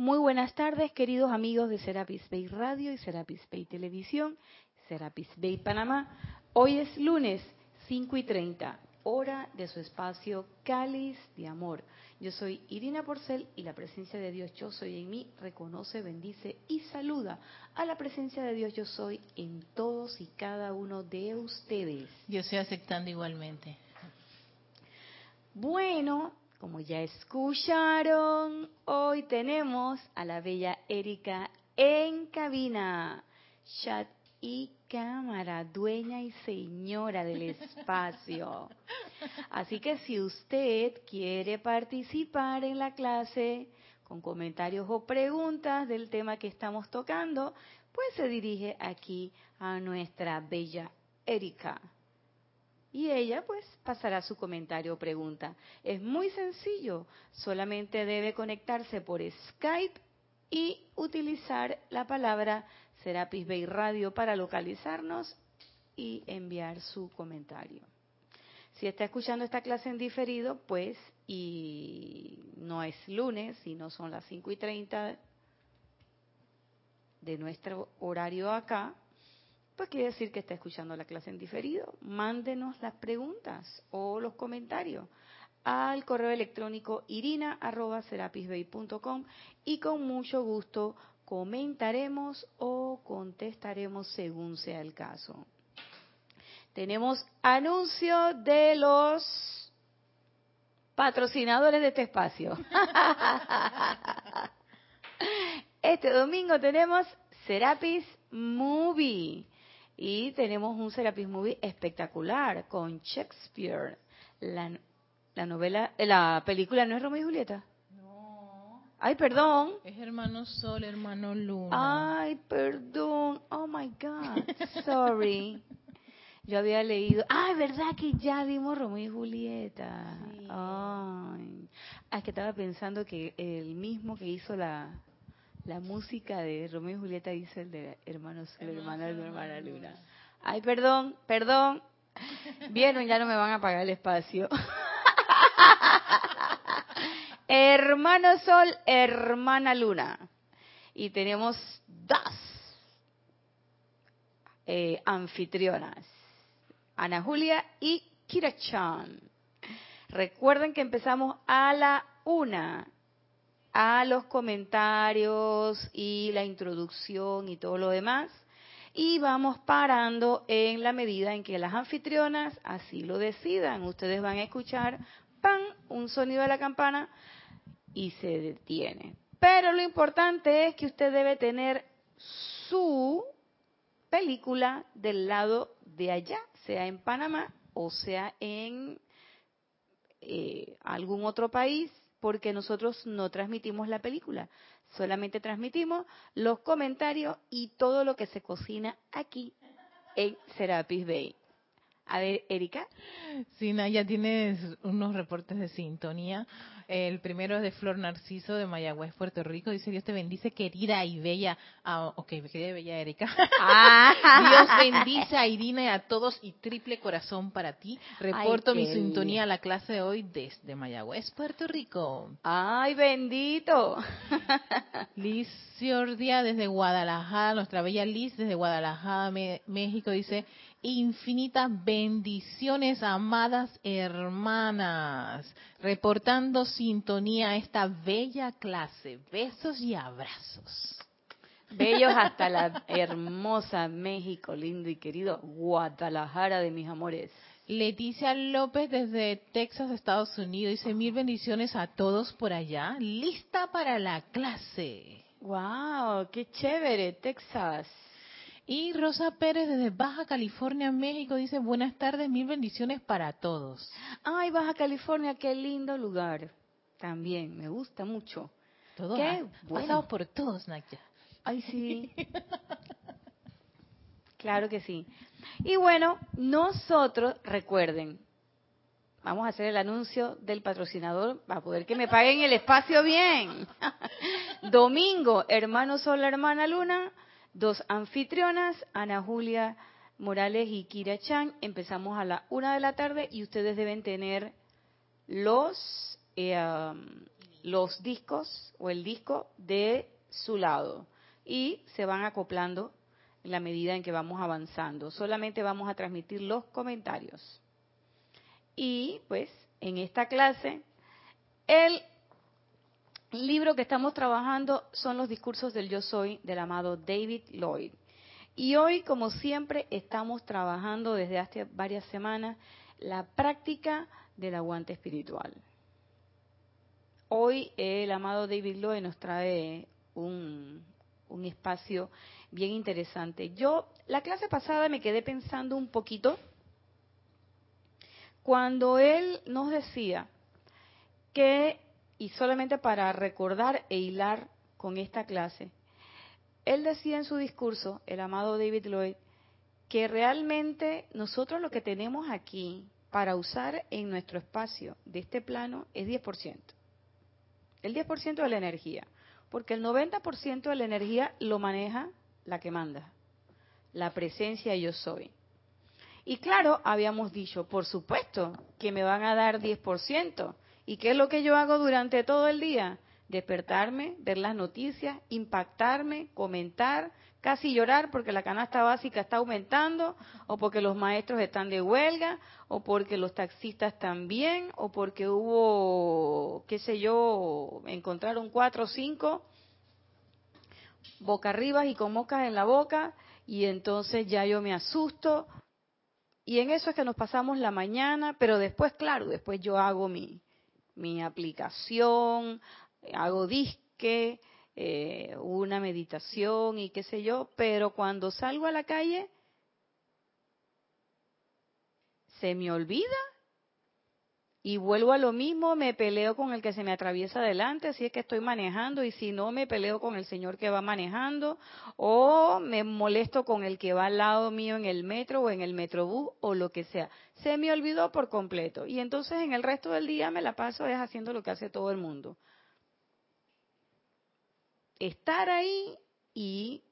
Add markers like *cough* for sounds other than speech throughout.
Muy buenas tardes, queridos amigos de Serapis Bay Radio y Serapis Bay Televisión, Serapis Bay Panamá. Hoy es lunes 5 y 30, hora de su espacio Cáliz de Amor. Yo soy Irina Porcel y la presencia de Dios Yo Soy en mí reconoce, bendice y saluda a la presencia de Dios Yo Soy en todos y cada uno de ustedes. Yo estoy aceptando igualmente. Bueno, como ya escucharon, hoy tenemos a la bella Erika en cabina, chat y cámara, dueña y señora del espacio. Así que si usted quiere participar en la clase con comentarios o preguntas del tema que estamos tocando, pues se dirige aquí a nuestra bella Erika y ella pues pasará su comentario o pregunta. Es muy sencillo, solamente debe conectarse por Skype y utilizar la palabra Serapis Bay Radio para localizarnos y enviar su comentario. Si está escuchando esta clase en diferido, pues, y no es lunes, sino son las 5 y 30 de nuestro horario acá, pues quiere decir que está escuchando la clase en diferido. Mándenos las preguntas o los comentarios al correo electrónico irina.serapisbay.com y con mucho gusto comentaremos o contestaremos según sea el caso. Tenemos anuncio de los patrocinadores de este espacio. *laughs* Este domingo tenemos Serapis Movie y tenemos un Serapis Movie espectacular con Shakespeare. La, la novela, la película no es Romeo y Julieta. No. Ay, perdón. Es hermano Sol, hermano Luna. Ay, perdón. Oh my God. Sorry. Yo había leído. Ay, ¿verdad que ya vimos Romeo y Julieta? Sí. Ay. Ah, es que estaba pensando que el mismo que hizo la, la música de Romeo y Julieta dice el de Hermano Sol, hermana hermana Luna. Ay, perdón, perdón. Vieron, ya no me van a pagar el espacio. *laughs* Hermano Sol, hermana Luna. Y tenemos dos eh, anfitrionas, Ana Julia y Kira Chan. Recuerden que empezamos a la una, a los comentarios y la introducción y todo lo demás. Y vamos parando en la medida en que las anfitrionas así lo decidan. Ustedes van a escuchar, ¡pam!, un sonido de la campana y se detiene. Pero lo importante es que usted debe tener su película del lado de allá, sea en Panamá o sea en eh, algún otro país, porque nosotros no transmitimos la película, solamente transmitimos los comentarios y todo lo que se cocina aquí en Serapis Bay. A ver, Erika. Sí, ya tienes unos reportes de sintonía. El primero es de Flor Narciso de Mayagüez, Puerto Rico. Dice, Dios te bendice, querida y bella. Ah, ok, querida y bella Erika. *laughs* Dios bendice a Irina y a todos y triple corazón para ti. Reporto Ay, mi sintonía a la clase de hoy desde Mayagüez, Puerto Rico. Ay, bendito. *laughs* Liz Ciordia desde Guadalajara, nuestra bella Liz desde Guadalajara, México, dice, infinitas bendiciones, amadas hermanas, reportando sintonía a esta bella clase. Besos y abrazos. Bellos hasta la hermosa México, lindo y querido Guadalajara de mis amores. Leticia López desde Texas, Estados Unidos, dice mil bendiciones a todos por allá, lista para la clase. Wow, qué chévere, Texas. Y Rosa Pérez desde Baja California, México, dice buenas tardes, mil bendiciones para todos. Ay, Baja California, qué lindo lugar. También, me gusta mucho. Todos, Qué bueno. por todos, Nakia. Ay, sí. *laughs* Claro que sí. Y bueno, nosotros, recuerden, vamos a hacer el anuncio del patrocinador para poder que me paguen el espacio bien. *laughs* Domingo, hermano Sol, hermana Luna, dos anfitrionas, Ana Julia Morales y Kira Chan. Empezamos a la una de la tarde y ustedes deben tener los eh, um, los discos o el disco de su lado y se van acoplando en la medida en que vamos avanzando. Solamente vamos a transmitir los comentarios. Y pues en esta clase el libro que estamos trabajando son los discursos del yo soy del amado David Lloyd. Y hoy, como siempre, estamos trabajando desde hace varias semanas la práctica del aguante espiritual. Hoy el amado David Lloyd nos trae un, un espacio bien interesante. Yo, la clase pasada me quedé pensando un poquito cuando él nos decía que, y solamente para recordar e hilar con esta clase, él decía en su discurso, el amado David Lloyd, que realmente nosotros lo que tenemos aquí para usar en nuestro espacio de este plano es 10%. El 10% de la energía, porque el 90% de la energía lo maneja la que manda, la presencia yo soy. Y claro, habíamos dicho, por supuesto, que me van a dar 10%. ¿Y qué es lo que yo hago durante todo el día? Despertarme, ver las noticias, impactarme, comentar, casi llorar porque la canasta básica está aumentando, o porque los maestros están de huelga, o porque los taxistas también, o porque hubo, qué sé yo, encontraron cuatro o cinco boca arriba y con mocas en la boca, y entonces ya yo me asusto. Y en eso es que nos pasamos la mañana, pero después, claro, después yo hago mi, mi aplicación, hago disque, eh, una meditación y qué sé yo, pero cuando salgo a la calle, se me olvida y vuelvo a lo mismo, me peleo con el que se me atraviesa adelante, si es que estoy manejando, y si no, me peleo con el señor que va manejando, o me molesto con el que va al lado mío en el metro o en el metrobús o lo que sea. Se me olvidó por completo. Y entonces en el resto del día me la paso es haciendo lo que hace todo el mundo. Estar ahí y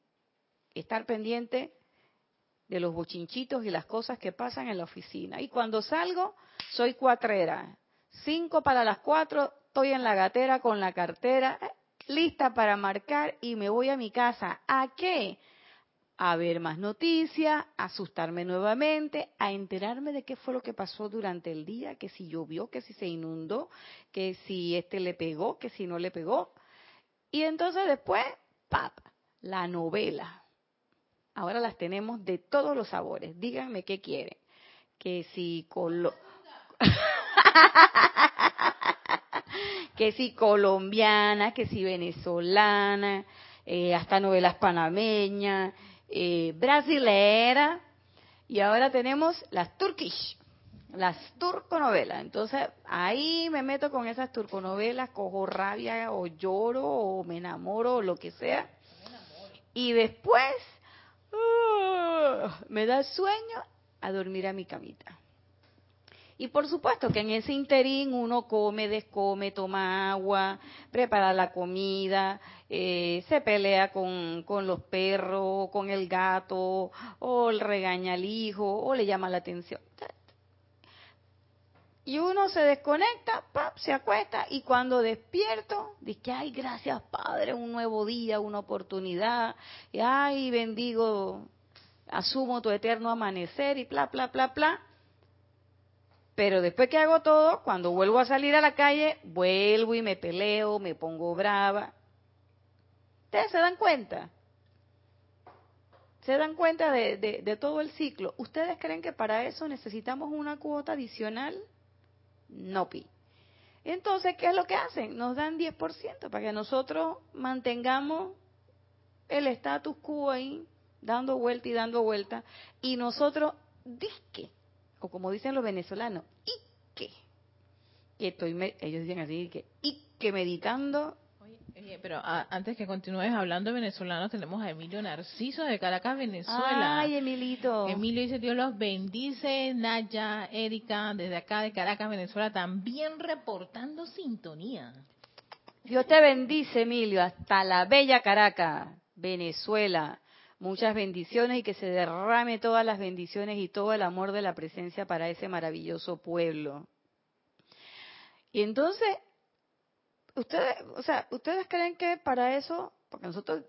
estar pendiente de los bochinchitos y las cosas que pasan en la oficina. Y cuando salgo, soy cuatrera. Cinco para las cuatro, estoy en la gatera con la cartera, eh, lista para marcar y me voy a mi casa. ¿A qué? A ver más noticias, a asustarme nuevamente, a enterarme de qué fue lo que pasó durante el día, que si llovió, que si se inundó, que si este le pegó, que si no le pegó. Y entonces después, pap, la novela. Ahora las tenemos de todos los sabores. Díganme qué quieren. Que si colo *laughs* que si colombiana, que si venezolana, eh, hasta novelas panameñas, eh, brasileras, y ahora tenemos las turkish, las turconovelas. Entonces ahí me meto con esas turconovelas, cojo rabia o lloro o me enamoro o lo que sea. Y después uh, me da sueño a dormir a mi camita. Y por supuesto que en ese interín uno come, descome, toma agua, prepara la comida, eh, se pelea con, con los perros, con el gato, o le regaña al hijo, o le llama la atención. Y uno se desconecta, pap, se acuesta y cuando despierto, dice, ay, gracias Padre, un nuevo día, una oportunidad, y ay, bendigo, asumo tu eterno amanecer y bla, bla, bla, bla. Pero después que hago todo, cuando vuelvo a salir a la calle, vuelvo y me peleo, me pongo brava. ¿Ustedes se dan cuenta? ¿Se dan cuenta de, de, todo el ciclo? ¿Ustedes creen que para eso necesitamos una cuota adicional? No, pi. Entonces, ¿qué es lo que hacen? Nos dan 10% para que nosotros mantengamos el status quo ahí, dando vuelta y dando vuelta, y nosotros, disque, o como dicen los venezolanos, y que, que estoy, ellos dicen así, que, y que meditando. Oye, pero antes que continúes hablando venezolano, tenemos a Emilio Narciso de Caracas, Venezuela. Ay, Emilito. Emilio dice, Dios los bendice, Naya, Erika, desde acá de Caracas, Venezuela, también reportando sintonía. Dios te bendice, Emilio, hasta la bella Caracas, Venezuela. Muchas bendiciones y que se derrame todas las bendiciones y todo el amor de la presencia para ese maravilloso pueblo. Y entonces, ustedes, o sea, ustedes creen que para eso, porque nosotros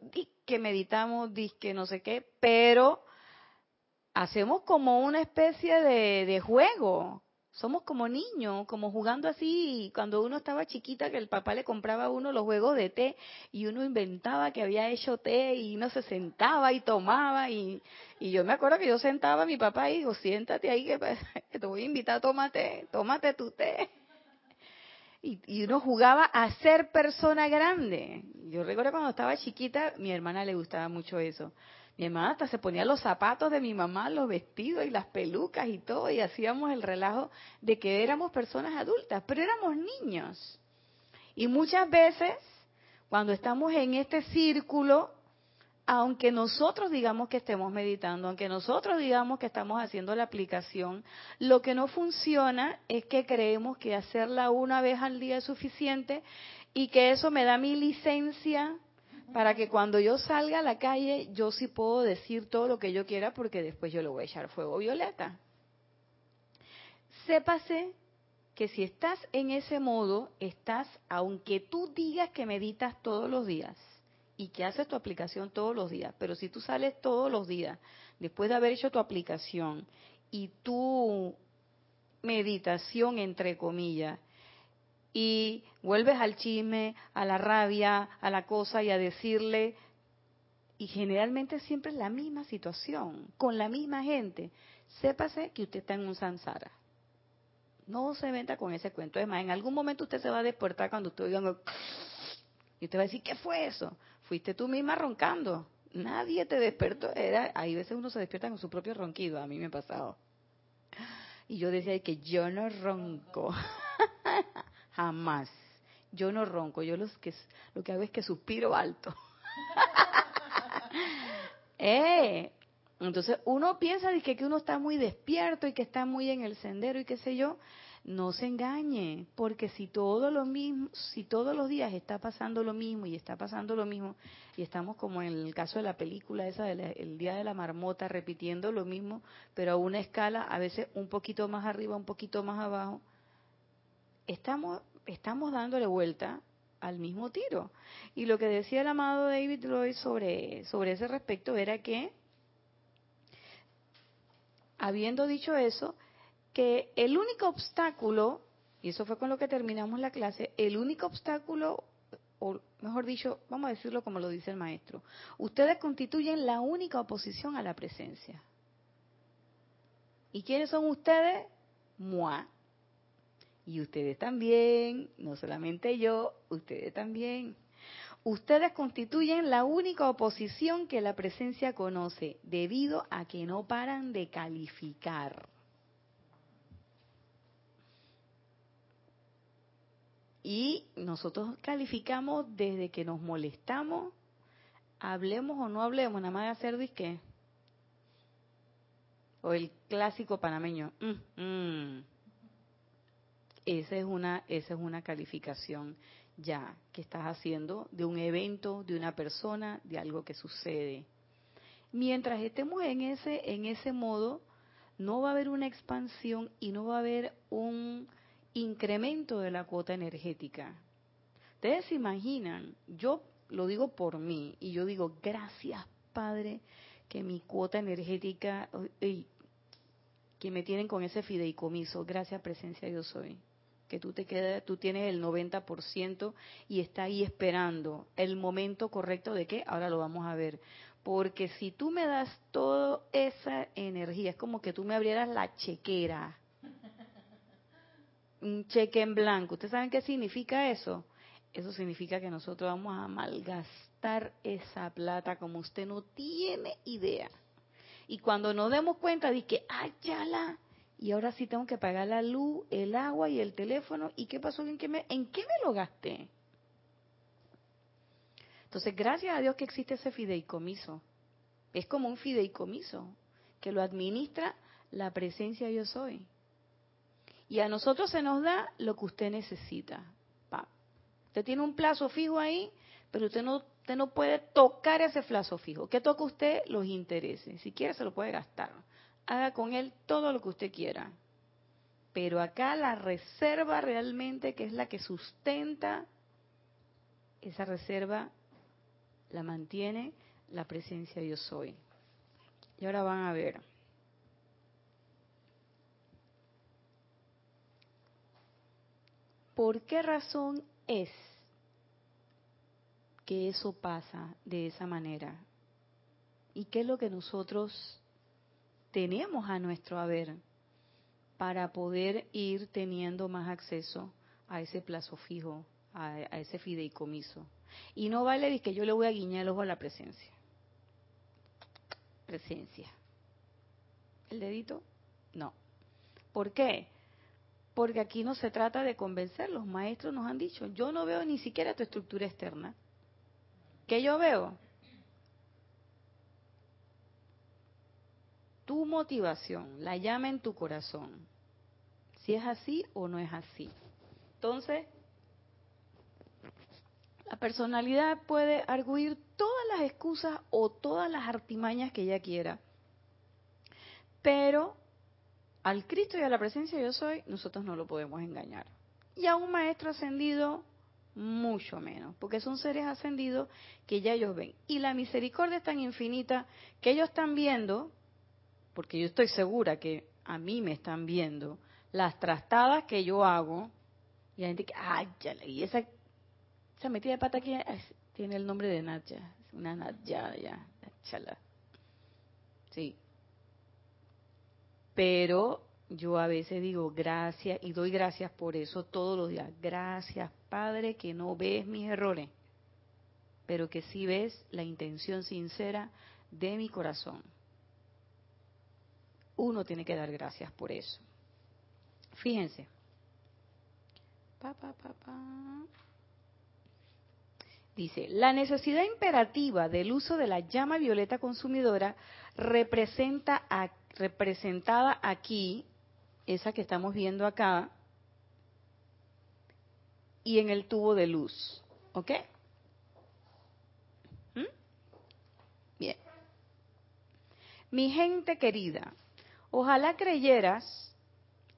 que meditamos, di que no sé qué, pero hacemos como una especie de, de juego, somos como niños, como jugando así, cuando uno estaba chiquita que el papá le compraba a uno los juegos de té y uno inventaba que había hecho té y uno se sentaba y tomaba y, yo me acuerdo que yo sentaba a mi papá y digo, siéntate ahí que, *laughs* te voy a invitar, tómate, tómate tu té. Y, y uno jugaba a ser persona grande. Yo recuerdo cuando estaba chiquita, mi hermana le gustaba mucho eso. Mi hermana hasta se ponía los zapatos de mi mamá, los vestidos y las pelucas y todo, y hacíamos el relajo de que éramos personas adultas, pero éramos niños. Y muchas veces, cuando estamos en este círculo, aunque nosotros digamos que estemos meditando, aunque nosotros digamos que estamos haciendo la aplicación, lo que no funciona es que creemos que hacerla una vez al día es suficiente y que eso me da mi licencia para que cuando yo salga a la calle yo sí puedo decir todo lo que yo quiera porque después yo le voy a echar fuego violeta. Sépase que si estás en ese modo, estás, aunque tú digas que meditas todos los días y que haces tu aplicación todos los días, pero si tú sales todos los días, después de haber hecho tu aplicación y tu meditación, entre comillas, y vuelves al chisme, a la rabia, a la cosa y a decirle, y generalmente siempre es la misma situación, con la misma gente, sépase que usted está en un sansara. No se venta con ese cuento. Es más, en algún momento usted se va a despertar cuando usted oiga y usted va a decir, ¿qué fue eso? Fuiste tú misma roncando. Nadie te despertó. Era, hay veces uno se despierta con su propio ronquido. A mí me ha pasado. Y yo decía que yo no ronco. *laughs* Jamás. Yo no ronco, yo los que, lo que hago es que suspiro alto. *laughs* eh, entonces uno piensa que, que uno está muy despierto y que está muy en el sendero y qué sé yo. No se engañe, porque si todo lo mismo, si todos los días está pasando lo mismo y está pasando lo mismo y estamos como en el caso de la película esa del día de la marmota repitiendo lo mismo, pero a una escala a veces un poquito más arriba, un poquito más abajo, estamos estamos dándole vuelta al mismo tiro. Y lo que decía el amado David Lloyd sobre, sobre ese respecto era que, habiendo dicho eso, que el único obstáculo, y eso fue con lo que terminamos la clase, el único obstáculo, o mejor dicho, vamos a decirlo como lo dice el maestro, ustedes constituyen la única oposición a la presencia. ¿Y quiénes son ustedes? Moi. Y ustedes también, no solamente yo, ustedes también. Ustedes constituyen la única oposición que la presencia conoce, debido a que no paran de calificar. Y nosotros calificamos desde que nos molestamos, hablemos o no hablemos, nada más de hacer disque. O el clásico panameño. Mm, mm. Esa es una, esa es una calificación ya que estás haciendo de un evento, de una persona, de algo que sucede. Mientras estemos en ese, en ese modo, no va a haber una expansión y no va a haber un incremento de la cuota energética. Ustedes se imaginan, yo lo digo por mí y yo digo, gracias Padre, que mi cuota energética, que me tienen con ese fideicomiso, gracias presencia yo soy que tú te quedas, tú tienes el 90% y está ahí esperando el momento correcto de que ahora lo vamos a ver. Porque si tú me das toda esa energía, es como que tú me abrieras la chequera. Un cheque en blanco. ¿Ustedes saben qué significa eso? Eso significa que nosotros vamos a malgastar esa plata como usted no tiene idea. Y cuando nos demos cuenta de que, ay, ya la, y ahora sí tengo que pagar la luz, el agua y el teléfono. ¿Y qué pasó? ¿En qué me, en qué me lo gasté? Entonces, gracias a Dios que existe ese fideicomiso. Es como un fideicomiso que lo administra la presencia yo soy. Y a nosotros se nos da lo que usted necesita. Usted tiene un plazo fijo ahí, pero usted no, usted no puede tocar ese plazo fijo. ¿Qué toca usted? Los intereses. Si quiere, se lo puede gastar haga con él todo lo que usted quiera. Pero acá la reserva realmente, que es la que sustenta esa reserva la mantiene la presencia yo soy. Y ahora van a ver. ¿Por qué razón es que eso pasa de esa manera? ¿Y qué es lo que nosotros tenemos a nuestro haber para poder ir teniendo más acceso a ese plazo fijo, a, ese fideicomiso? Y no vale que yo le voy a guiñar el ojo a la presencia. Presencia. ¿El dedito? No. ¿Por qué? Porque aquí no se trata de convencer, los maestros nos han dicho, yo no veo ni siquiera tu estructura externa. ¿Qué yo veo? Tu motivación, la llama en tu corazón. Si es así o no es así. Entonces, la personalidad puede arguir todas las excusas o todas las artimañas que ella quiera. Pero al Cristo y a la presencia yo soy, nosotros no lo podemos engañar. Y a un maestro ascendido, mucho menos, porque son seres ascendidos que ya ellos ven. Y la misericordia es tan infinita que ellos están viendo, porque yo estoy segura que a mí me están viendo, las trastadas que yo hago, y la gente que, ay, ya leí esa, esa metida de pata aquí tiene el nombre de Natya, una Natya, ya, chala. Sí, pero yo a veces digo gracias y doy gracias por eso todos los días. Gracias, Padre, que no ves mis errores, pero que sí ves la intención sincera de mi corazón. Uno tiene que dar gracias por eso. Fíjense. Dice, la necesidad imperativa del uso de la llama violeta consumidora representa a representada aquí, esa que estamos viendo acá, y en el tubo de luz. ¿Ok? ¿Mm? Bien. Mi gente querida, ojalá creyeras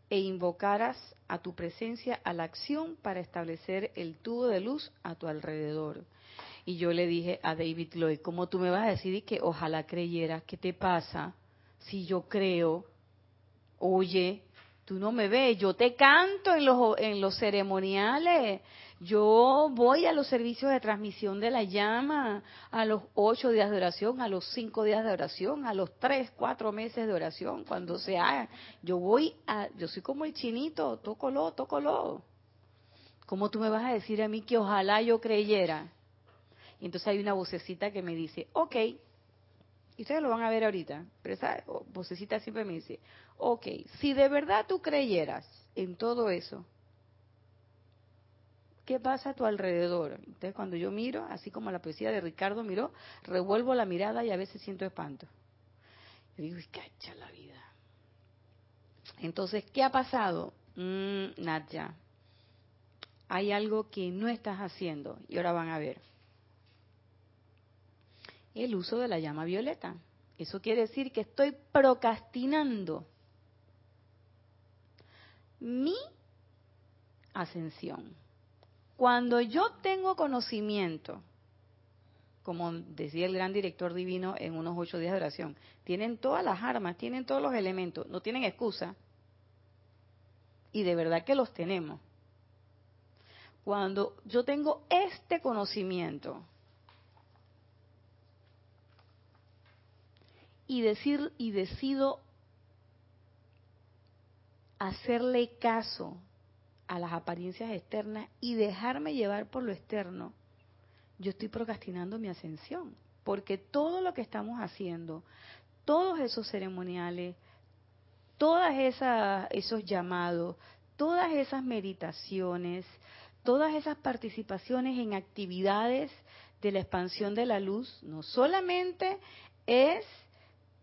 e invocaras a tu presencia a la acción para establecer el tubo de luz a tu alrededor. Y yo le dije a David Lloyd, ¿cómo tú me vas a decir que ojalá creyeras? ¿Qué te pasa? Si yo creo, oye, tú no me ves, yo te canto en los, en los ceremoniales, yo voy a los servicios de transmisión de la llama, a los ocho días de oración, a los cinco días de oración, a los tres, cuatro meses de oración, cuando se haga. Yo voy a, yo soy como el chinito, tócolo, tócolo. ¿Cómo tú me vas a decir a mí que ojalá yo creyera? Y entonces hay una vocecita que me dice, ok, y ustedes lo van a ver ahorita, pero esa vocecita siempre me dice, ok, si de verdad tú creyeras en todo eso, ¿qué pasa a tu alrededor? Entonces cuando yo miro, así como la poesía de Ricardo miró, revuelvo la mirada y a veces siento espanto. Yo digo, cacha la vida. Entonces, ¿qué ha pasado? Mm, hay algo que no estás haciendo y ahora van a ver el uso de la llama violeta. Eso quiere decir que estoy procrastinando mi ascensión. Cuando yo tengo conocimiento, como decía el gran director divino en unos ocho días de oración, tienen todas las armas, tienen todos los elementos, no tienen excusa. Y de verdad que los tenemos. Cuando yo tengo este conocimiento, y decir y decido hacerle caso a las apariencias externas y dejarme llevar por lo externo, yo estoy procrastinando mi ascensión, porque todo lo que estamos haciendo, todos esos ceremoniales, todas esas esos llamados, todas esas meditaciones, todas esas participaciones en actividades de la expansión de la luz, no solamente es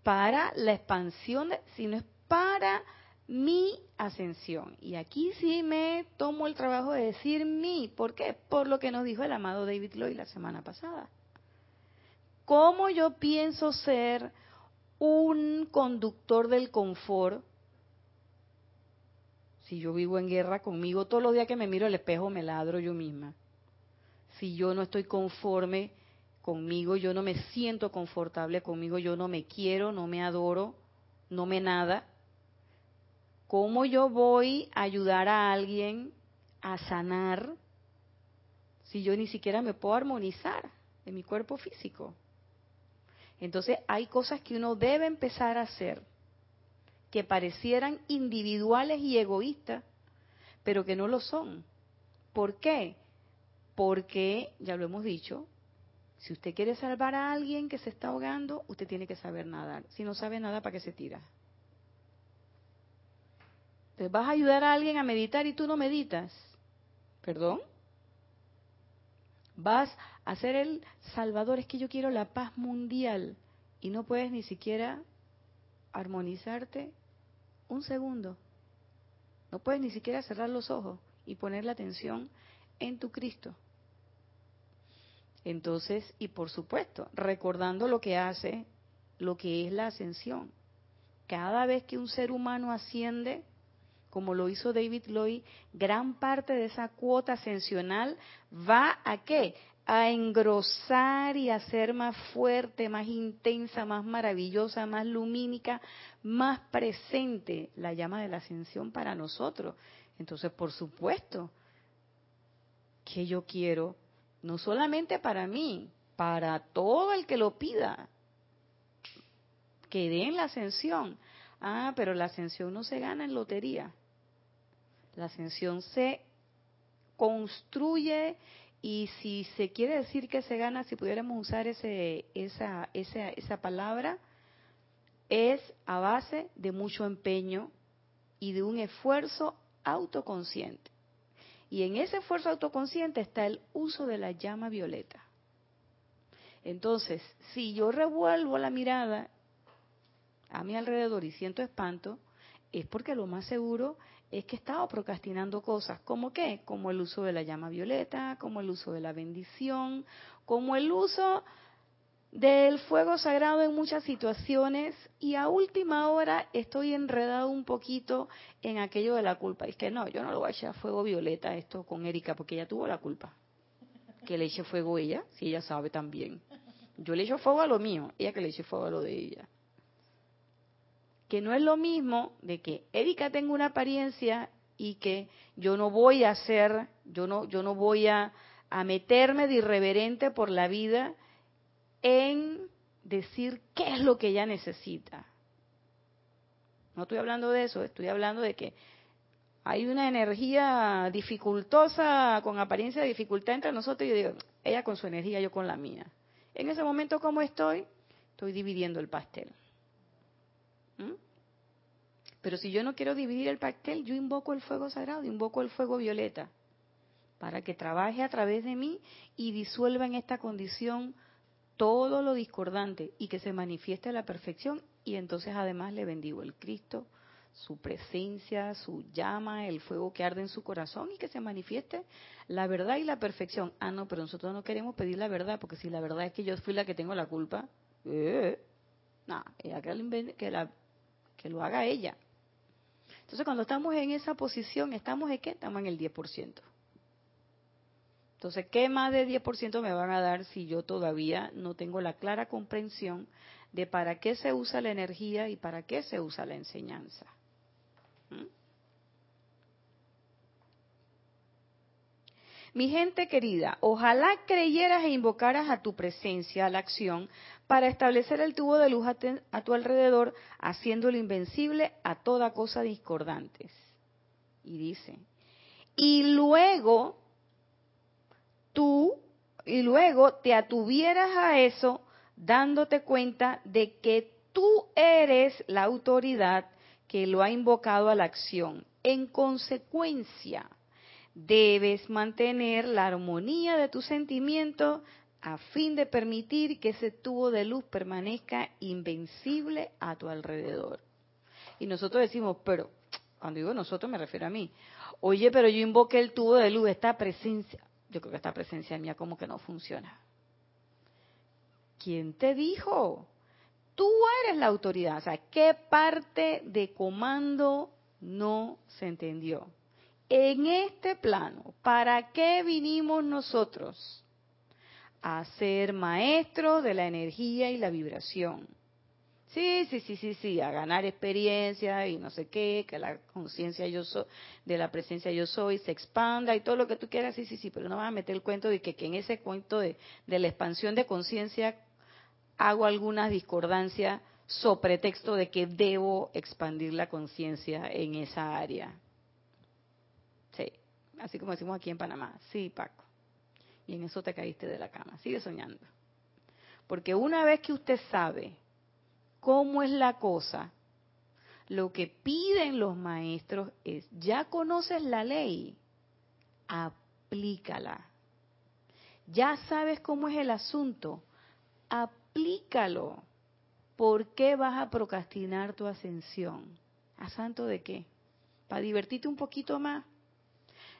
para la expansión, sino es para mi ascensión. Y aquí sí me tomo el trabajo de decir mi. ¿Por qué? Por lo que nos dijo el amado David Lloyd la semana pasada. ¿Cómo yo pienso ser un conductor del confort si yo vivo en guerra conmigo todos los días que me miro al espejo me ladro yo misma? si yo no estoy conforme conmigo, yo no me siento confortable conmigo, yo no me quiero, no me adoro, no me nada, ¿cómo yo voy a ayudar a alguien a sanar si yo ni siquiera me puedo armonizar en mi cuerpo físico? Entonces hay cosas que uno debe empezar a hacer que parecieran individuales y egoístas, pero que no lo son. ¿Por qué? Porque, ya lo hemos dicho, si usted quiere salvar a alguien que se está ahogando, usted tiene que saber nadar. Si no sabe nada, ¿para qué se tira? Entonces vas a ayudar a alguien a meditar y tú no meditas. ¿Perdón? Vas a ser el salvador. Es que yo quiero la paz mundial y no puedes ni siquiera armonizarte un segundo. No puedes ni siquiera cerrar los ojos y poner la atención en tu Cristo. Entonces, y por supuesto, recordando lo que hace, lo que es la ascensión. Cada vez que un ser humano asciende, como lo hizo David Lloyd, gran parte de esa cuota ascensional va a qué? A engrosar y a ser más fuerte, más intensa, más maravillosa, más lumínica, más presente la llama de la ascensión para nosotros. Entonces, por supuesto, que yo quiero no solamente para mí, para todo el que lo pida, que den la ascensión. Ah, pero la ascensión no se gana en lotería. La ascensión se construye y si se quiere decir que se gana, si pudiéramos usar ese, esa, esa, esa palabra, es a base de mucho empeño y de un esfuerzo autoconsciente. Y en ese esfuerzo autoconsciente está el uso de la llama violeta. Entonces, si yo revuelvo la mirada a mi alrededor y siento espanto, es porque lo más seguro es que he estado procrastinando cosas. ¿Como qué? Como el uso de la llama violeta, como el uso de la bendición, como el uso del fuego sagrado en muchas situaciones y a última hora estoy enredado un poquito en aquello de la culpa. Y es que no, yo no lo voy a echar fuego violeta esto con Erika porque ella tuvo la culpa. Que le eche fuego ella, si ella sabe también. Yo le echo fuego a lo mío, ella que le eche fuego a lo de ella. Que no es lo mismo de que Erika tenga una apariencia y que yo no voy a hacer, yo no, yo no voy a, a meterme de irreverente por la vida en decir qué es lo que ella necesita. No estoy hablando de eso, estoy hablando de que hay una energía dificultosa, con apariencia de dificultad entre nosotros, y yo digo, ella con su energía, yo con la mía. En ese momento, como estoy? Estoy dividiendo el pastel. ¿Mm? Pero si yo no quiero dividir el pastel, yo invoco el fuego sagrado, invoco el fuego violeta, para que trabaje a través de mí y disuelva en esta condición todo lo discordante y que se manifieste la perfección y entonces además le bendigo el Cristo, su presencia, su llama, el fuego que arde en su corazón y que se manifieste la verdad y la perfección. Ah, no, pero nosotros no queremos pedir la verdad porque si la verdad es que yo fui la que tengo la culpa, eh, no, ella que, que, la, que lo haga ella. Entonces cuando estamos en esa posición, ¿estamos en qué? Estamos en el 10%. Entonces, ¿qué más de 10% me van a dar si yo todavía no tengo la clara comprensión de para qué se usa la energía y para qué se usa la enseñanza? ¿Mm? Mi gente querida, ojalá creyeras e invocaras a tu presencia, a la acción, para establecer el tubo de luz a, a tu alrededor, haciéndolo invencible a toda cosa discordantes. Y dice, y luego tú y luego te atuvieras a eso dándote cuenta de que tú eres la autoridad que lo ha invocado a la acción. En consecuencia, debes mantener la armonía de tu sentimiento a fin de permitir que ese tubo de luz permanezca invencible a tu alrededor. Y nosotros decimos, pero, cuando digo nosotros me refiero a mí, oye, pero yo invoqué el tubo de luz, esta presencia, yo creo que esta presencia mía como que no funciona. ¿Quién te dijo? Tú eres la autoridad. O sea, ¿qué parte de comando no se entendió? En este plano, ¿para qué vinimos nosotros? a ser maestros de la energía y la vibración. Sí, sí, sí, sí, sí, a ganar experiencia y no sé qué, que la conciencia yo soy, de la presencia yo soy se expanda y todo lo que tú quieras, sí, sí, sí, pero no vas a meter el cuento de que, en ese cuento de, de la expansión de conciencia hago algunas discordancias so pretexto de que debo expandir la conciencia en esa área. Sí, así como decimos aquí en Panamá, sí, Paco. Y en eso te caíste de la cama, sigue soñando. Porque una vez que usted sabe cómo es la cosa, lo que piden los maestros es, ya conoces la ley, aplícala. Ya sabes cómo es el asunto, aplícalo. ¿Por qué vas a procrastinar tu ascensión? ¿A santo de qué? ¿Para divertirte un poquito más?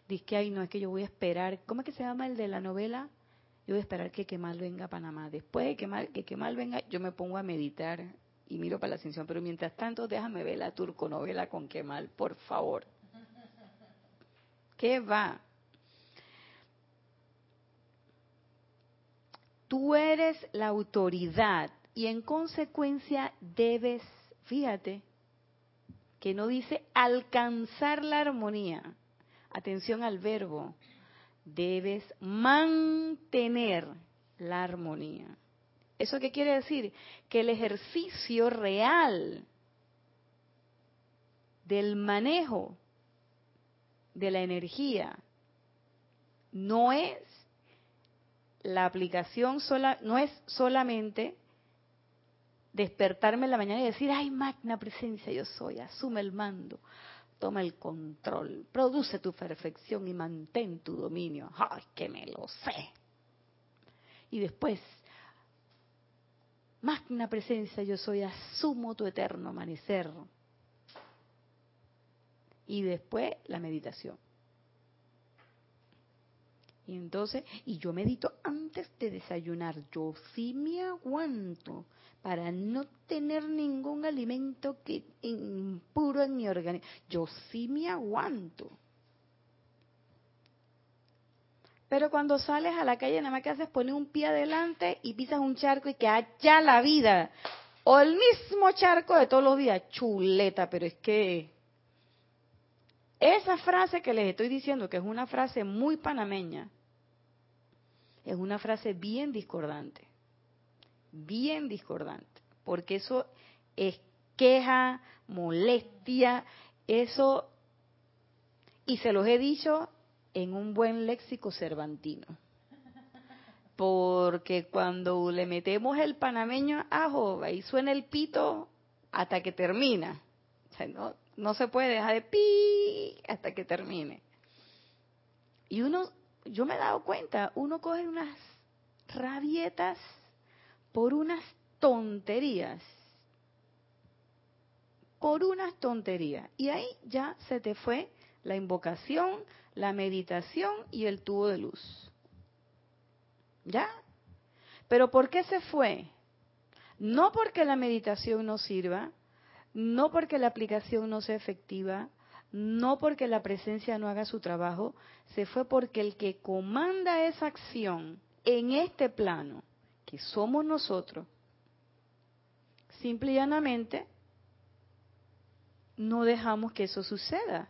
Dice que, ay, no, es que yo voy a esperar. ¿Cómo es que se llama el de la novela? Yo voy a esperar que Kemal venga a Panamá. Después de que que Kemal venga, yo me pongo a meditar y miro para la ascensión. Pero mientras tanto, déjame ver la turconovela con Kemal, por favor. ¿Qué va? Tú eres la autoridad y en consecuencia debes, fíjate, que no dice alcanzar la armonía. Atención al verbo. Debes mantener la armonía. ¿Eso qué quiere decir? Que el ejercicio real del manejo de la energía no es la aplicación sola, no es solamente despertarme en la mañana y decir, ay, magna presencia yo soy, asume el mando, toma el control, produce tu perfección y mantén tu dominio. Ay, que me lo sé. Y después Magna presencia yo soy, asumo tu eterno amanecer. Y después la meditación. Y entonces, y yo medito antes de desayunar. Yo sí me aguanto para no tener ningún alimento que impuro en mi organismo. Yo sí me aguanto. Pero cuando sales a la calle, nada más que haces poner un pie adelante y pisas un charco y que allá la vida. O el mismo charco de todos los días. Chuleta, pero es que esa frase que les estoy diciendo, que es una frase muy panameña, es una frase bien discordante. Bien discordante. Porque eso es queja, molestia, eso, y se los he dicho en un buen léxico cervantino. Porque cuando le metemos el panameño ajo, ahí suena el pito hasta que termina. no, no se puede dejar de pi hasta que termine. Y uno, yo me he dado cuenta, uno coge unas rabietas por unas tonterías. Por unas tonterías. Y ahí ya se te fue la invocación, la meditación y el tubo de luz. ¿Ya? Pero ¿por qué se fue? No porque la meditación no sirva, no porque la aplicación no sea efectiva, no porque la presencia no haga su trabajo, se fue porque el que comanda esa acción en este plano, que somos nosotros, simple y llanamente no dejamos que eso suceda.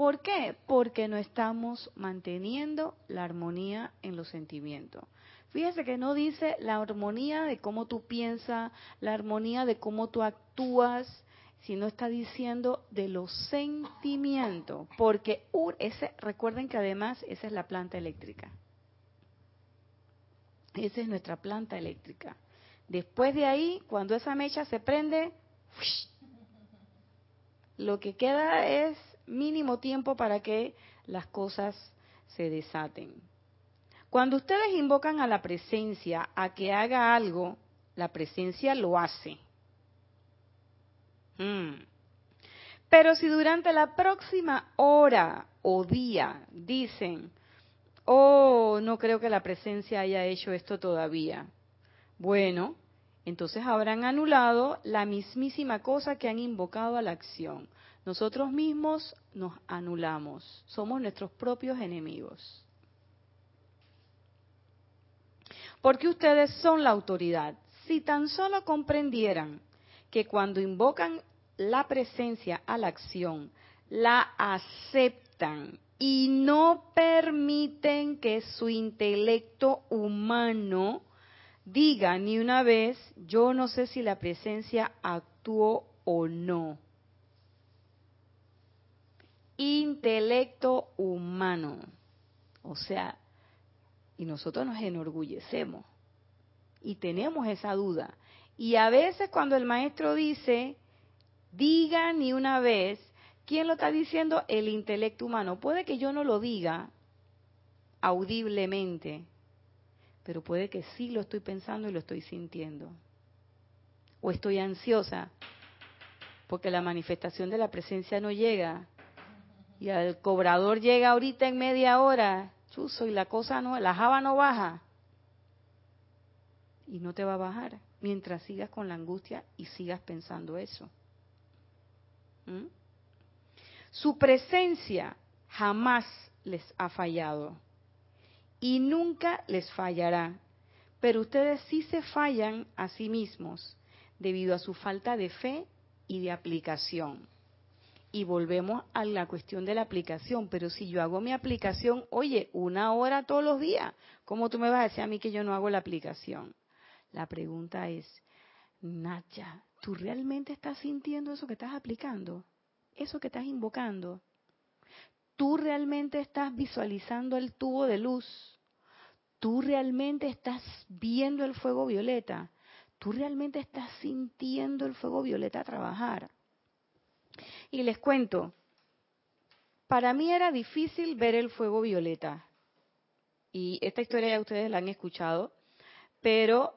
¿Por qué? Porque no estamos manteniendo la armonía en los sentimientos. Fíjese que no dice la armonía de cómo tú piensas, la armonía de cómo tú actúas, sino está diciendo de los sentimientos, porque ese, recuerden que además esa es la planta eléctrica. Esa es nuestra planta eléctrica. Después de ahí, cuando esa mecha se prende, lo que queda es mínimo tiempo para que las cosas se desaten. Cuando ustedes invocan a la presencia a que haga algo, la presencia lo hace. Mm. Pero si durante la próxima hora o día dicen, oh, no creo que la presencia haya hecho esto todavía, bueno, entonces habrán anulado la mismísima cosa que han invocado a la acción. Nosotros mismos nos anulamos, somos nuestros propios enemigos. Porque ustedes son la autoridad. Si tan solo comprendieran que cuando invocan la presencia a la acción, la aceptan y no permiten que su intelecto humano diga ni una vez, yo no sé si la presencia actuó o no. Intelecto humano. O sea, y nosotros nos enorgullecemos y tenemos esa duda. Y a veces cuando el maestro dice, diga ni una vez, ¿quién lo está diciendo? El intelecto humano. Puede que yo no lo diga audiblemente, pero puede que sí lo estoy pensando y lo estoy sintiendo. O estoy ansiosa porque la manifestación de la presencia no llega y el cobrador llega ahorita en media hora chuzo, y la cosa no, la java no baja. Y no te va a bajar mientras sigas con la angustia y sigas pensando eso. ¿Mm? Su presencia jamás les ha fallado y nunca les fallará, pero ustedes sí se fallan a sí mismos debido a su falta de fe y de aplicación y volvemos a la cuestión de la aplicación. Pero si yo hago mi aplicación, oye, una hora todos los días, ¿cómo tú me vas a decir a mí que yo no hago la aplicación? La pregunta es, Nacha, ¿tú realmente estás sintiendo eso que estás aplicando? Eso que estás invocando. ¿Tú realmente estás visualizando el tubo de luz? ¿Tú realmente estás viendo el fuego violeta? ¿Tú realmente estás sintiendo el fuego violeta trabajar? Y les cuento, para mí era difícil ver el fuego violeta. Y esta historia ya ustedes la han escuchado, pero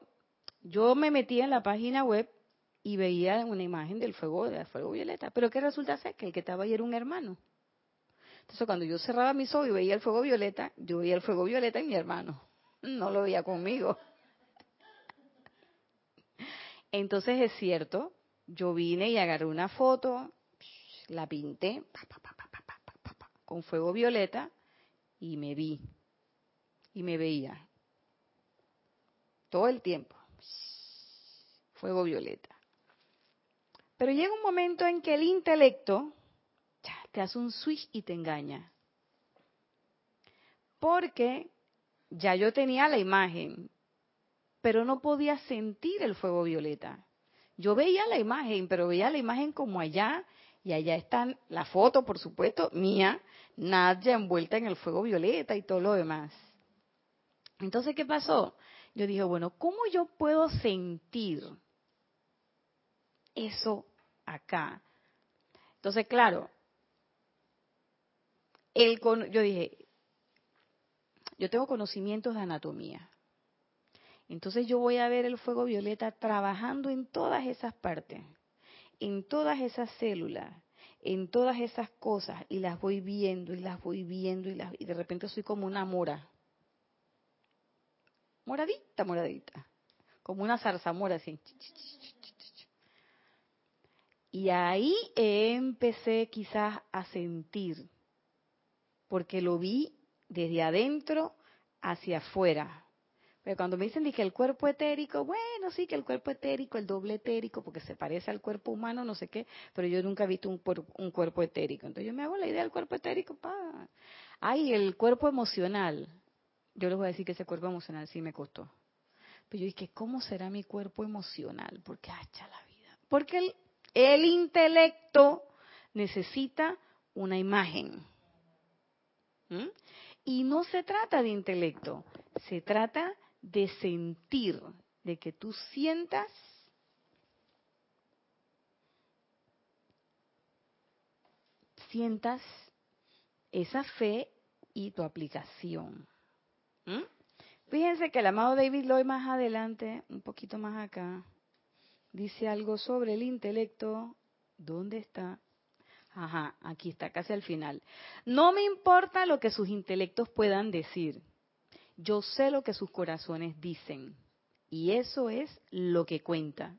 yo me metía en la página web y veía una imagen del fuego, del fuego violeta. Pero ¿qué resulta ser? Que el que estaba ahí era un hermano. Entonces cuando yo cerraba mis ojos y veía el fuego violeta, yo veía el fuego violeta en mi hermano. No lo veía conmigo. *laughs* Entonces es cierto, yo vine y agarré una foto la pinté con fuego violeta y me vi. Y me veía. Todo el tiempo. Fuego violeta. Pero llega un momento en que el intelecto te hace un switch y te engaña. Porque ya yo tenía la imagen, pero no podía sentir el fuego violeta. Yo veía la imagen, pero veía la imagen como allá y allá están la foto, por supuesto, mía, Nadia envuelta en el fuego violeta y todo lo demás. Entonces, ¿qué pasó? Yo dije, bueno, ¿cómo yo puedo sentir eso acá? Entonces, claro, el, yo dije, yo tengo conocimientos de anatomía. Entonces yo voy a ver el fuego violeta trabajando en todas esas partes en todas esas células, en todas esas cosas, y las voy viendo y las voy viendo y, las, y de repente soy como una mora. Moradita, moradita. Como una zarzamora así. Y ahí empecé quizás a sentir, porque lo vi desde adentro hacia afuera. Pero cuando me dicen que el cuerpo etérico, bueno, sí, que el cuerpo etérico, el doble etérico, porque se parece al cuerpo humano, no sé qué, pero yo nunca he visto un, un cuerpo etérico. Entonces yo me hago la idea del cuerpo etérico, pa. Ay, el cuerpo emocional. Yo les voy a decir que ese cuerpo emocional sí me costó. Pero yo dije, ¿cómo será mi cuerpo emocional? Porque hacha la vida. Porque el, el intelecto necesita una imagen. ¿Mm? Y no se trata de intelecto, se trata de sentir, de que tú sientas sientas esa fe y tu aplicación. ¿Mm? Fíjense que el amado David Lloyd más adelante, un poquito más acá, dice algo sobre el intelecto. ¿Dónde está? Ajá, aquí está, casi al final. No me importa lo que sus intelectos puedan decir. Yo sé lo que sus corazones dicen y eso es lo que cuenta.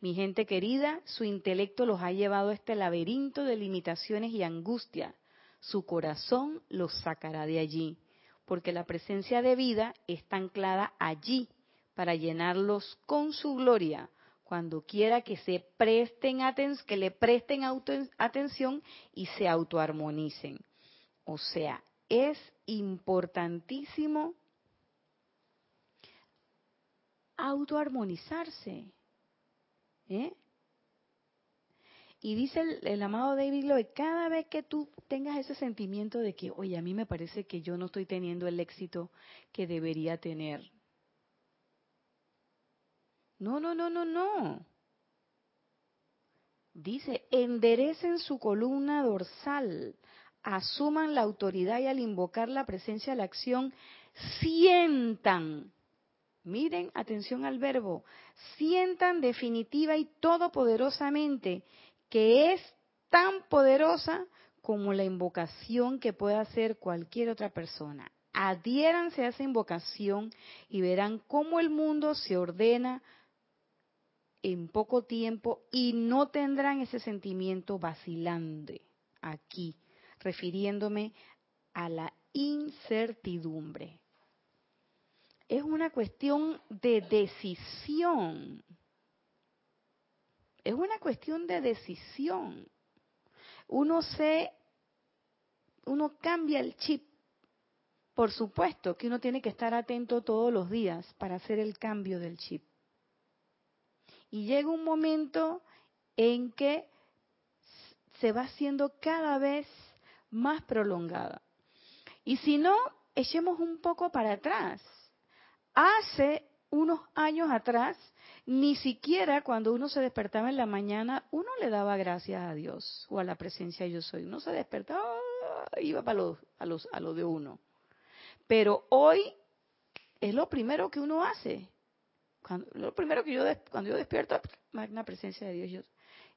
Mi gente querida, su intelecto los ha llevado a este laberinto de limitaciones y angustia. Su corazón los sacará de allí, porque la presencia de vida está anclada allí para llenarlos con su gloria cuando quiera que se presten que le presten atención y se autoarmonicen. O sea, es importantísimo autoarmonizarse. ¿eh? Y dice el, amado David Lloyd, cada vez que tú tengas ese sentimiento de que, oye, a mí me parece que yo no estoy teniendo el éxito que debería tener. No, no, no, no, no. Dice, enderecen su columna dorsal, asuman la autoridad y al invocar la presencia de la acción, sientan Miren, atención al verbo. Sientan definitiva y todopoderosamente que es tan poderosa como la invocación que pueda hacer cualquier otra persona. Adhiéranse a esa invocación y verán cómo el mundo se ordena en poco tiempo y no tendrán ese sentimiento vacilante aquí, refiriéndome a la incertidumbre es una cuestión de decisión. Es una cuestión de decisión. Uno se, uno cambia el chip. Por supuesto que uno tiene que estar atento todos los días para hacer el cambio del chip. Y llega un momento en que se va haciendo cada vez más prolongada. Y si no, echemos un poco para atrás hace unos años atrás, ni siquiera cuando uno se despertaba en la mañana, uno le daba gracias a Dios o a la presencia yo soy. Uno se despertaba, iba para los, a, los, a lo de uno. Pero hoy es lo primero que uno hace. Cuando, lo primero que yo, cuando yo despierto, magna presencia de Dios.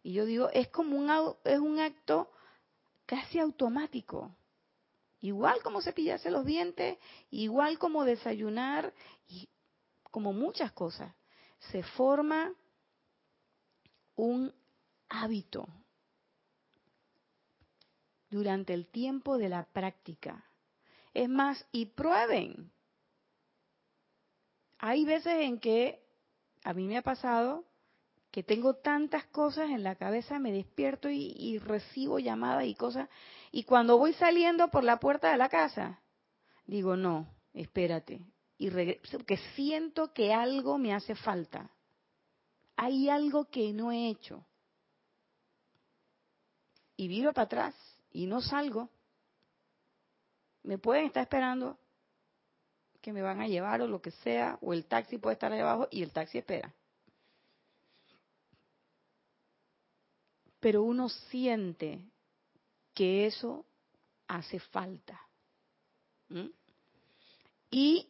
y yo digo, es como un, es un acto casi automático. Igual como cepillarse los dientes, igual como desayunar, y como muchas cosas. Se forma un hábito durante el tiempo de la práctica. Es más, y prueben. Hay veces en que a mí me ha pasado que tengo tantas cosas en la cabeza, me despierto y, recibo llamadas y cosas, y cuando voy saliendo por la puerta de la casa, digo, no, espérate, y porque siento que algo me hace falta, hay algo que no he hecho, y viro para atrás y no salgo, me pueden estar esperando que me van a llevar o lo que sea, o el taxi puede estar ahí abajo y el taxi espera. Pero uno siente que eso hace falta. Y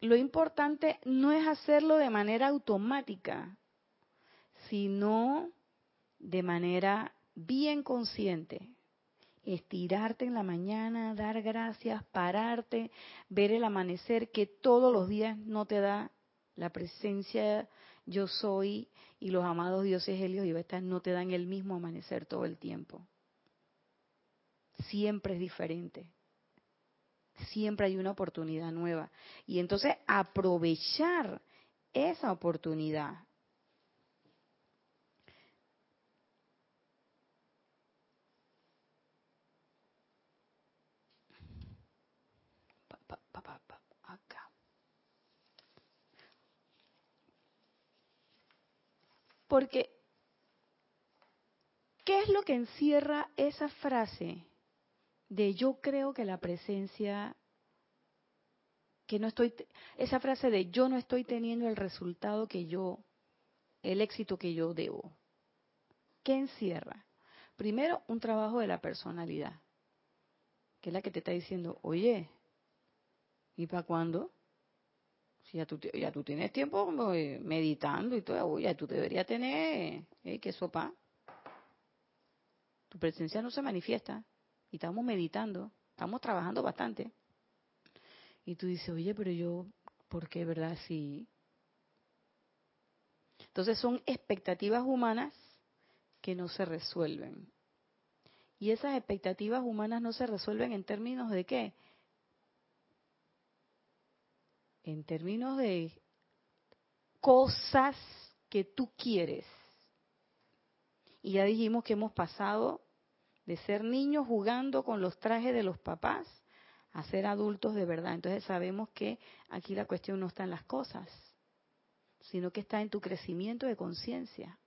lo importante no es hacerlo de manera automática, sino de manera bien consciente. Estirarte en la mañana, dar gracias, pararte, ver el amanecer que todos los días no te da la presencia yo soy y los amados dioses Helios y Betas no te dan el mismo amanecer todo el tiempo. Siempre es diferente. Siempre hay una oportunidad nueva. Y entonces aprovechar esa oportunidad. Porque, ¿qué es lo que encierra esa frase de yo creo que la presencia, que no estoy, esa frase de yo no estoy teniendo el resultado que yo, el éxito que yo debo? ¿Qué encierra? Primero, un trabajo de la personalidad, que es la que te está diciendo, oye, ¿y para cuándo? Ya tú, ya tú tienes tiempo meditando y todo, ya tú deberías tener, ¿eh? ¿qué sopa? Tu presencia no se manifiesta y estamos meditando, estamos trabajando bastante. Y tú dices, oye, pero yo, ¿por qué, verdad? Sí. Entonces son expectativas humanas que no se resuelven. Y esas expectativas humanas no se resuelven en términos de qué? En términos de cosas que tú quieres. Y ya dijimos que hemos pasado de ser niños jugando con los trajes de los papás a ser adultos de verdad. Entonces sabemos que aquí la cuestión no está en las cosas, sino que está en tu crecimiento de conciencia.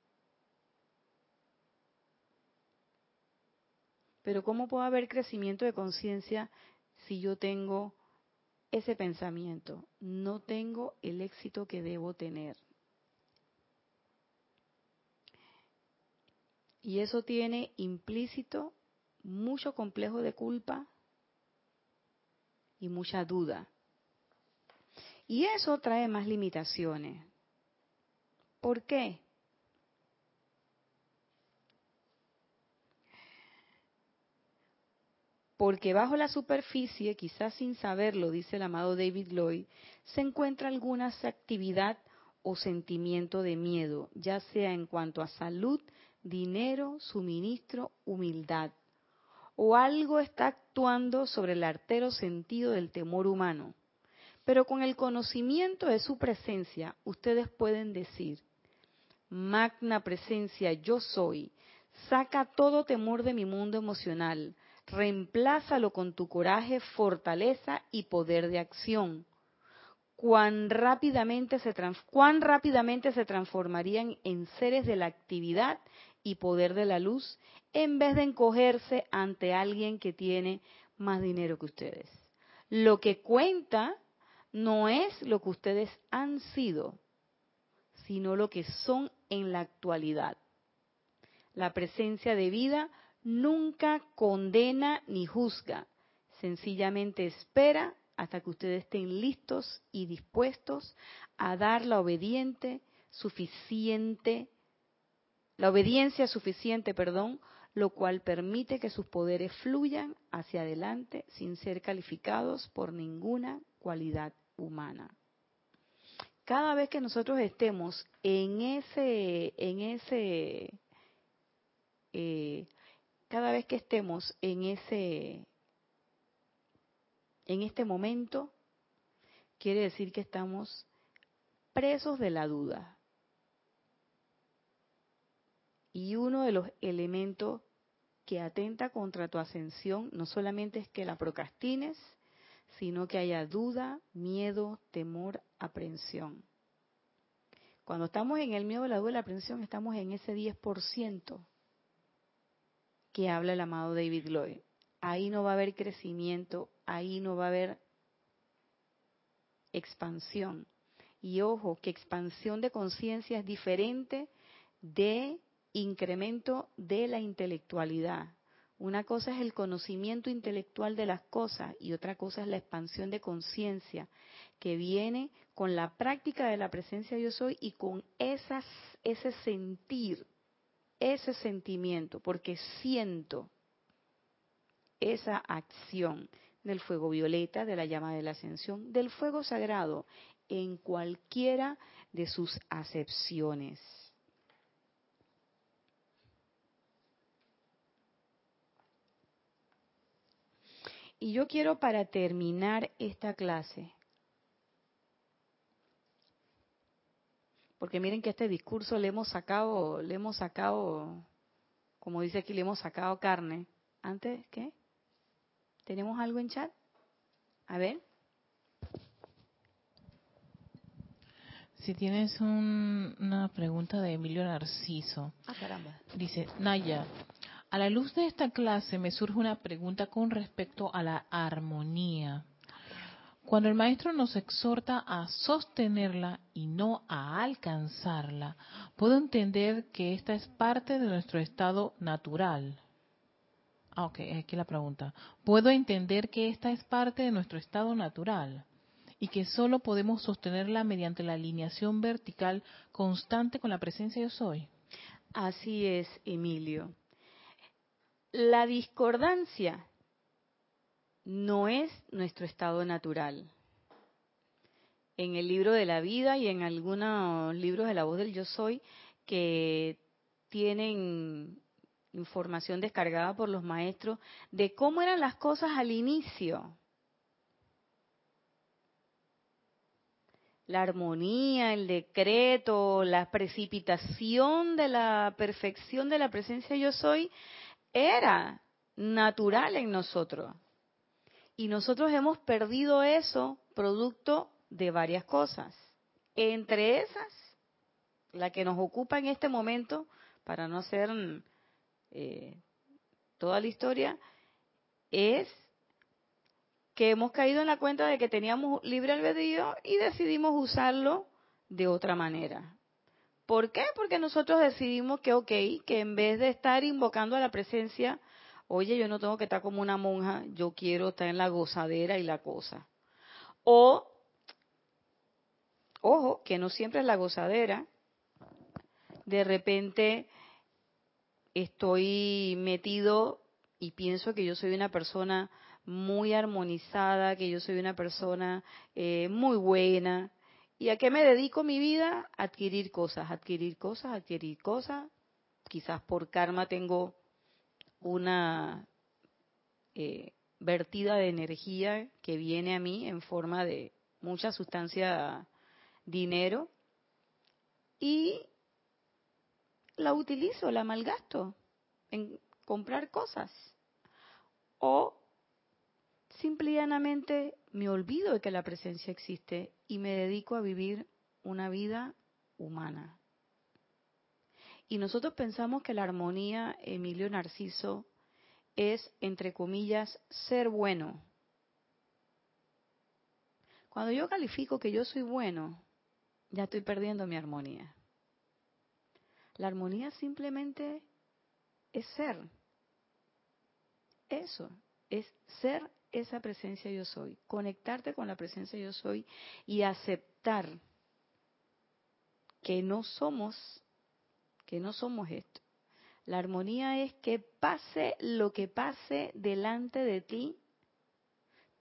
Pero ¿cómo puedo haber crecimiento de conciencia si yo tengo ese pensamiento? No tengo el éxito que debo tener. Y eso tiene implícito mucho complejo de culpa y mucha duda. Y eso trae más limitaciones. ¿Por qué? Porque bajo la superficie, quizás sin saberlo, dice el amado David Lloyd, se encuentra alguna actividad o sentimiento de miedo, ya sea en cuanto a salud, dinero, suministro, humildad. O algo está actuando sobre el artero sentido del temor humano. Pero con el conocimiento de su presencia, ustedes pueden decir, Magna presencia yo soy, saca todo temor de mi mundo emocional, reemplázalo con tu coraje, fortaleza y poder de acción. Cuán rápidamente se, cuán rápidamente se transformarían en seres de la actividad y poder de la luz en vez de encogerse ante alguien que tiene más dinero que ustedes. Lo que cuenta no es lo que ustedes han sido, sino lo que son en la actualidad. La presencia de vida nunca condena ni juzga, sencillamente espera hasta que ustedes estén listos y dispuestos a dar la obediente suficiente la obediencia suficiente, perdón, lo cual permite que sus poderes fluyan hacia adelante sin ser calificados por ninguna cualidad humana. Cada vez que nosotros estemos en ese, en ese, eh, cada vez que estemos en ese, en este momento, quiere decir que estamos presos de la duda. Y uno de los elementos que atenta contra tu ascensión no solamente es que la procrastines, sino que haya duda, miedo, temor, aprensión. Cuando estamos en el miedo, la duda y la aprensión, estamos en ese 10% que habla el amado David Lloyd. Ahí no va a haber crecimiento, ahí no va a haber expansión. Y ojo, que expansión de conciencia es diferente de incremento de la intelectualidad. Una cosa es el conocimiento intelectual de las cosas y otra cosa es la expansión de conciencia que viene con la práctica de la presencia de yo soy y con esas, ese sentir, ese sentimiento, porque siento esa acción del fuego violeta, de la llama de la ascensión, del fuego sagrado, en cualquiera de sus acepciones. Y yo quiero para terminar esta clase, porque miren que este discurso le hemos sacado, le hemos sacado, como dice aquí, le hemos sacado carne. Antes, ¿qué? ¿Tenemos algo en chat? A ver. Si tienes una pregunta de Emilio Narciso. Ah, caramba. Dice, Naya, a la luz de esta clase me surge una pregunta con respecto a la armonía. Cuando el maestro nos exhorta a sostenerla y no a alcanzarla, puedo entender que esta es parte de nuestro estado natural. Ah, ok, aquí la pregunta. Puedo entender que esta es parte de nuestro estado natural y que solo podemos sostenerla mediante la alineación vertical constante con la presencia yo soy. Así es, Emilio. La discordancia no es nuestro estado natural. En el libro de la vida y en algunos libros de la voz del yo soy que tienen información descargada por los maestros de cómo eran las cosas al inicio. la armonía, el decreto, la precipitación de la perfección de la presencia yo soy, era natural en nosotros. Y nosotros hemos perdido eso producto de varias cosas. Entre esas, la que nos ocupa en este momento, para no hacer eh, toda la historia, es que hemos caído en la cuenta de que teníamos libre albedrío y decidimos usarlo de otra manera. ¿Por qué? Porque nosotros decidimos que, ok, que en vez de estar invocando a la presencia, oye, yo no tengo que estar como una monja, yo quiero estar en la gozadera y la cosa. O, ojo, que no siempre es la gozadera, de repente estoy metido y pienso que yo soy una persona muy armonizada, que yo soy una persona eh, muy buena. ¿Y a qué me dedico mi vida? Adquirir cosas, adquirir cosas, adquirir cosas. Quizás por karma tengo una eh, vertida de energía que viene a mí en forma de mucha sustancia, dinero, y la utilizo, la malgasto en comprar cosas. O simple y llanamente me olvido de que la presencia existe y me dedico a vivir una vida humana. Y nosotros pensamos que la armonía, Emilio Narciso, es, entre comillas, ser bueno. Cuando yo califico que yo soy bueno, ya estoy perdiendo mi armonía. La armonía simplemente es ser. Eso, es ser esa presencia yo soy, conectarte con la presencia yo soy y aceptar que no somos, que no somos esto. La armonía es que pase lo que pase delante de ti,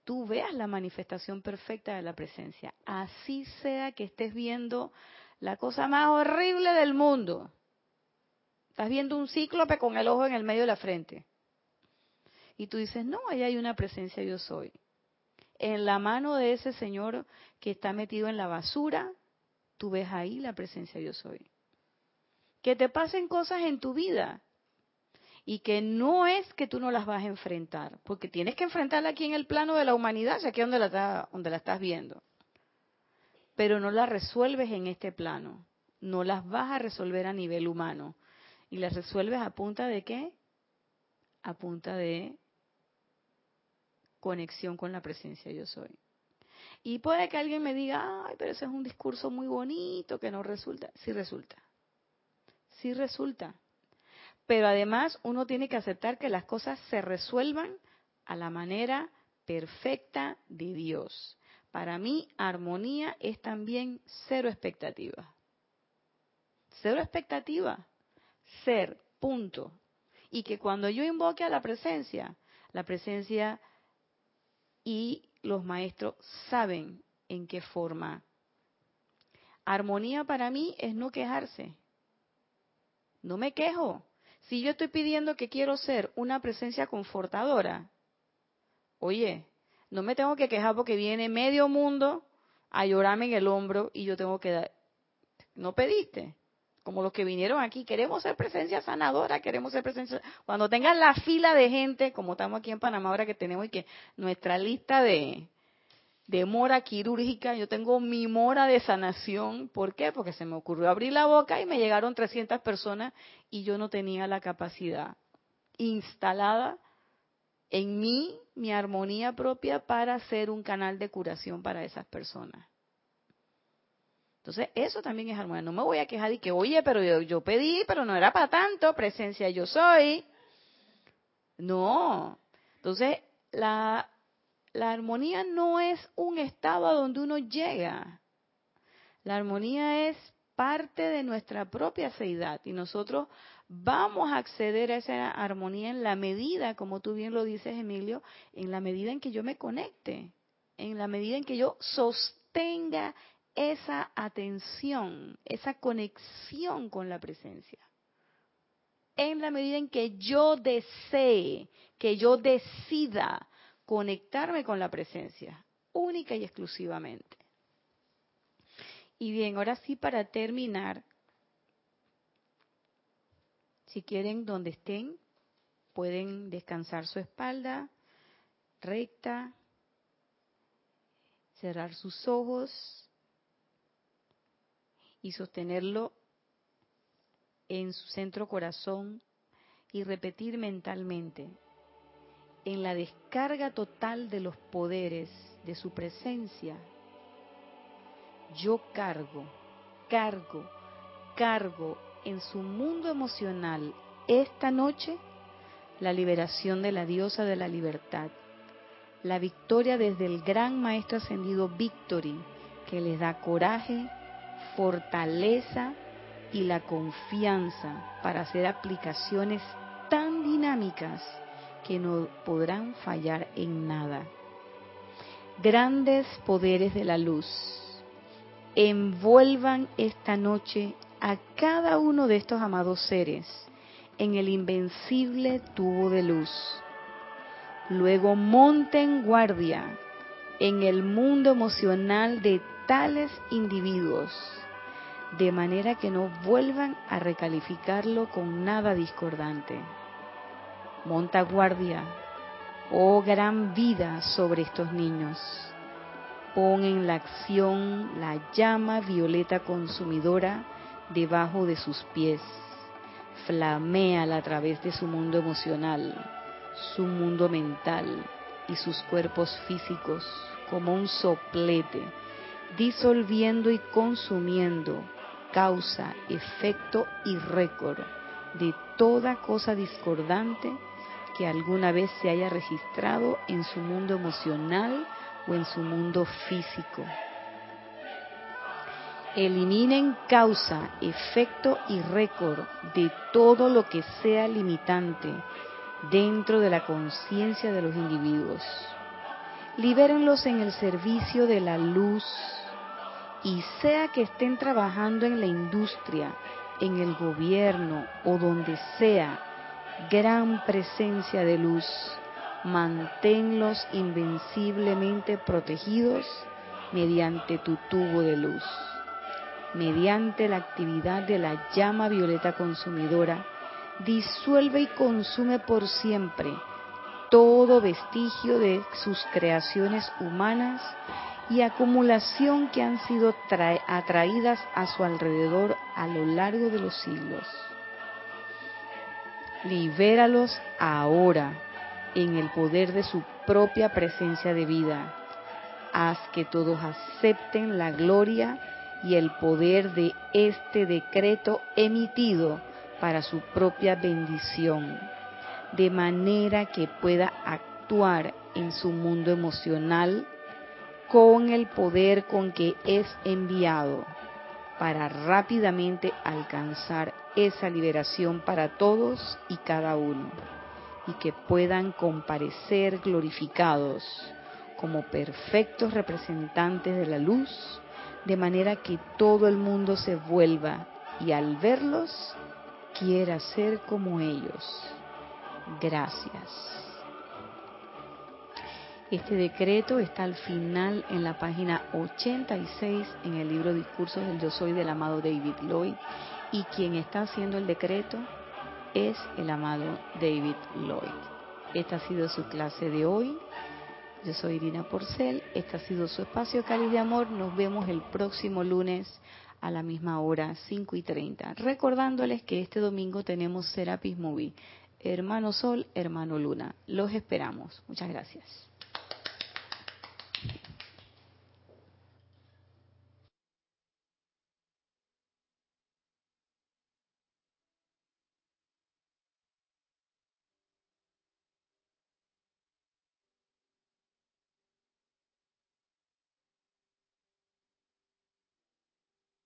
tú veas la manifestación perfecta de la presencia. Así sea que estés viendo la cosa más horrible del mundo. Estás viendo un cíclope con el ojo en el medio de la frente. Y tú dices, no, ahí hay una presencia yo soy. En la mano de ese Señor que está metido en la basura, tú ves ahí la presencia yo soy. Que te pasen cosas en tu vida y que no es que tú no las vas a enfrentar, porque tienes que enfrentarla aquí en el plano de la humanidad, aquí es donde la, donde la estás viendo. Pero no las resuelves en este plano, no las vas a resolver a nivel humano. ¿Y las resuelves a punta de qué? A punta de conexión con la presencia yo soy. Y puede que alguien me diga, ay, pero ese es un discurso muy bonito que no resulta. Sí resulta. Sí resulta. Pero además uno tiene que aceptar que las cosas se resuelvan a la manera perfecta de Dios. Para mí, armonía es también cero expectativa. Cero expectativa. Ser, punto. Y que cuando yo invoque a la presencia, la presencia y los maestros saben en qué forma. Armonía para mí es no quejarse. No me quejo. Si yo estoy pidiendo que quiero ser una presencia confortadora, oye, no me tengo que quejar porque viene medio mundo a llorarme en el hombro y yo tengo que dar. No pediste como los que vinieron aquí, queremos ser presencia sanadora, queremos ser presencia... Cuando tengan la fila de gente, como estamos aquí en Panamá ahora que tenemos y que nuestra lista de, de mora quirúrgica, yo tengo mi mora de sanación, ¿por qué? Porque se me ocurrió abrir la boca y me llegaron 300 personas y yo no tenía la capacidad instalada en mí, mi armonía propia para ser un canal de curación para esas personas. Entonces, eso también es armonía. No me voy a quejar y que, oye, pero yo, pedí, pero no era para tanto, presencia yo soy. No. Entonces, la, la armonía no es un estado a donde uno llega. La armonía es parte de nuestra propia seidad y nosotros vamos a acceder a esa armonía en la medida, como tú bien lo dices, Emilio, en la medida en que yo me conecte, en la medida en que yo sostenga esa atención, esa conexión con la presencia. En la medida en que yo desee, que yo decida conectarme con la presencia, única y exclusivamente. Y bien, ahora sí para terminar, si quieren donde estén, pueden descansar su espalda recta, cerrar sus ojos y sostenerlo en su centro corazón y repetir mentalmente, en la descarga total de los poderes de su presencia, yo cargo, cargo, cargo en su mundo emocional esta noche la liberación de la diosa de la libertad, la victoria desde el gran maestro ascendido Victory, que les da coraje, fortaleza y la confianza para hacer aplicaciones tan dinámicas que no podrán fallar en nada. Grandes poderes de la luz, envuelvan esta noche a cada uno de estos amados seres en el invencible tubo de luz. Luego monten guardia en el mundo emocional de tales individuos, de manera que no vuelvan a recalificarlo con nada discordante. Monta guardia, oh gran vida sobre estos niños. Pon en la acción la llama violeta consumidora debajo de sus pies flameala a través de su mundo emocional, su mundo mental y sus cuerpos físicos como un soplete, disolviendo y consumiendo causa, efecto y récord de toda cosa discordante que alguna vez se haya registrado en su mundo emocional o en su mundo físico. Eliminen causa, efecto y récord de todo lo que sea limitante dentro de la conciencia de los individuos. Libérenlos en el servicio de la luz y sea que estén trabajando en la industria, en el gobierno o donde sea, gran presencia de luz, manténlos invenciblemente protegidos mediante tu tubo de luz mediante la actividad de la llama violeta consumidora, disuelve y consume por siempre todo vestigio de sus creaciones humanas y acumulación que han sido atraídas a su alrededor a lo largo de los siglos. Libéralos ahora en el poder de su propia presencia de vida. Haz que todos acepten la gloria y el poder de este decreto emitido para su propia bendición, de manera que pueda actuar en su mundo emocional con el poder con que es enviado para rápidamente alcanzar esa liberación para todos y cada uno, y que puedan comparecer glorificados como perfectos representantes de la luz de manera que todo el mundo se vuelva y al verlos quiera ser como ellos. Gracias. Este decreto está al final en la página 86 en el libro Discursos del Yo Soy del amado David Lloyd y quien está haciendo el decreto es el amado David Lloyd. Esta ha sido su clase de hoy. Yo soy Irina Porcel, este ha sido su espacio Cali de Amor. Nos vemos el próximo lunes a la misma hora, 5 y 30. Recordándoles que este domingo tenemos Serapis Movie. Hermano Sol, hermano Luna. Los esperamos. Muchas gracias.